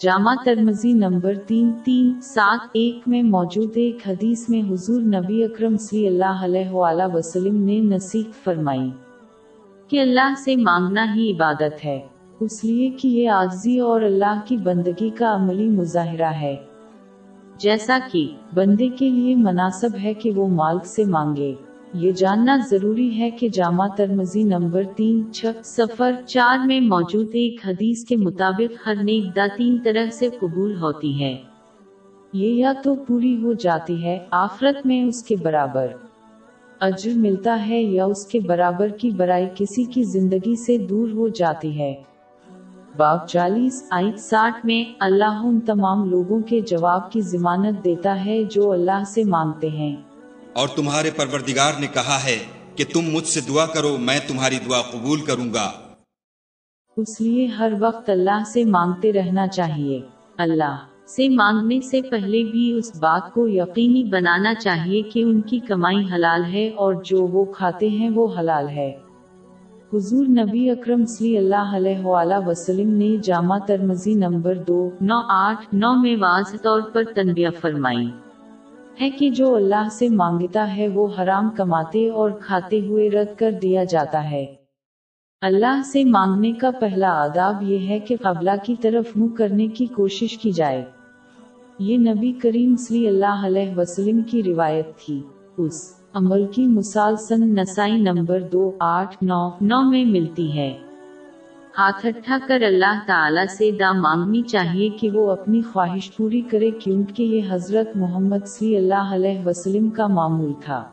جامع ترمزی number تین تین سات ایک میں موجود ایک حدیث میں حضور نبی اکرم صلی اللہ علیہ وآلہ وسلم نے نصیحت فرمائی کہ اللہ سے مانگنا ہی عبادت ہے، اس لیے کہ یہ آجزی اور اللہ کی بندگی کا عملی مظاہرہ ہے۔ جیسا کہ بندے کے لیے مناسب ہے کہ وہ مالک سے مانگے۔ یہ جاننا ضروری ہے کہ جامع ترمزی نمبر تین، چھ سفر چار میں موجود ایک حدیث کے مطابق ہر نیک دا تین طرح سے قبول ہوتی ہے۔ یہ یا تو پوری ہو جاتی ہے آخرت میں اس کے برابر۔ اجر ملتا ہے یا اس کے برابر کی برائی کسی کی زندگی سے دور ہو جاتی ہے۔ باب چالیس آئی ساٹھ میں اللہ ان تمام لوگوں کے جواب کی ضمانت دیتا ہے جو اللہ سے مانگتے ہیں۔ اور تمہارے پروردگار نے کہا ہے کہ تم مجھ سے دعا کرو، میں تمہاری دعا قبول کروں گا۔ اس لیے ہر وقت اللہ سے مانگتے رہنا چاہیے۔ اللہ سے مانگنے سے پہلے بھی اس بات کو یقینی بنانا چاہیے کہ ان کی کمائی حلال ہے اور جو وہ کھاتے ہیں وہ حلال ہے۔ حضور نبی اکرم صلی اللہ علیہ وآلہ وسلم نے جامع ترمزی نمبر دو، نو آٹھ، نو میں واضح طور پر تنبیہ فرمائی۔ ہے کہ جو اللہ سے مانگتا ہے وہ حرام کماتے اور کھاتے ہوئے رد کر دیا جاتا ہے۔ اللہ سے مانگنے کا پہلا آداب یہ ہے کہ قبلہ کی طرف منہ کرنے کی کوشش کی جائے۔ یہ نبی کریم صلی اللہ علیہ وسلم کی روایت تھی۔ اس عمل کی مثال سن نسائی نمبر دو آٹھ نو نو میں ملتی ہے۔ ہاتھ اٹھا کر اللہ تعالیٰ سے دا مانگنی چاہیے کہ وہ اپنی خواہش پوری کرے کیونکہ یہ حضرت محمد صلی اللہ علیہ وسلم کا معمول تھا۔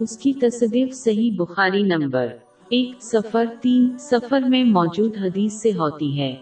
اس کی تصدیق صحیح بخاری نمبر ایک سفر تین سفر میں موجود حدیث سے ہوتی ہے۔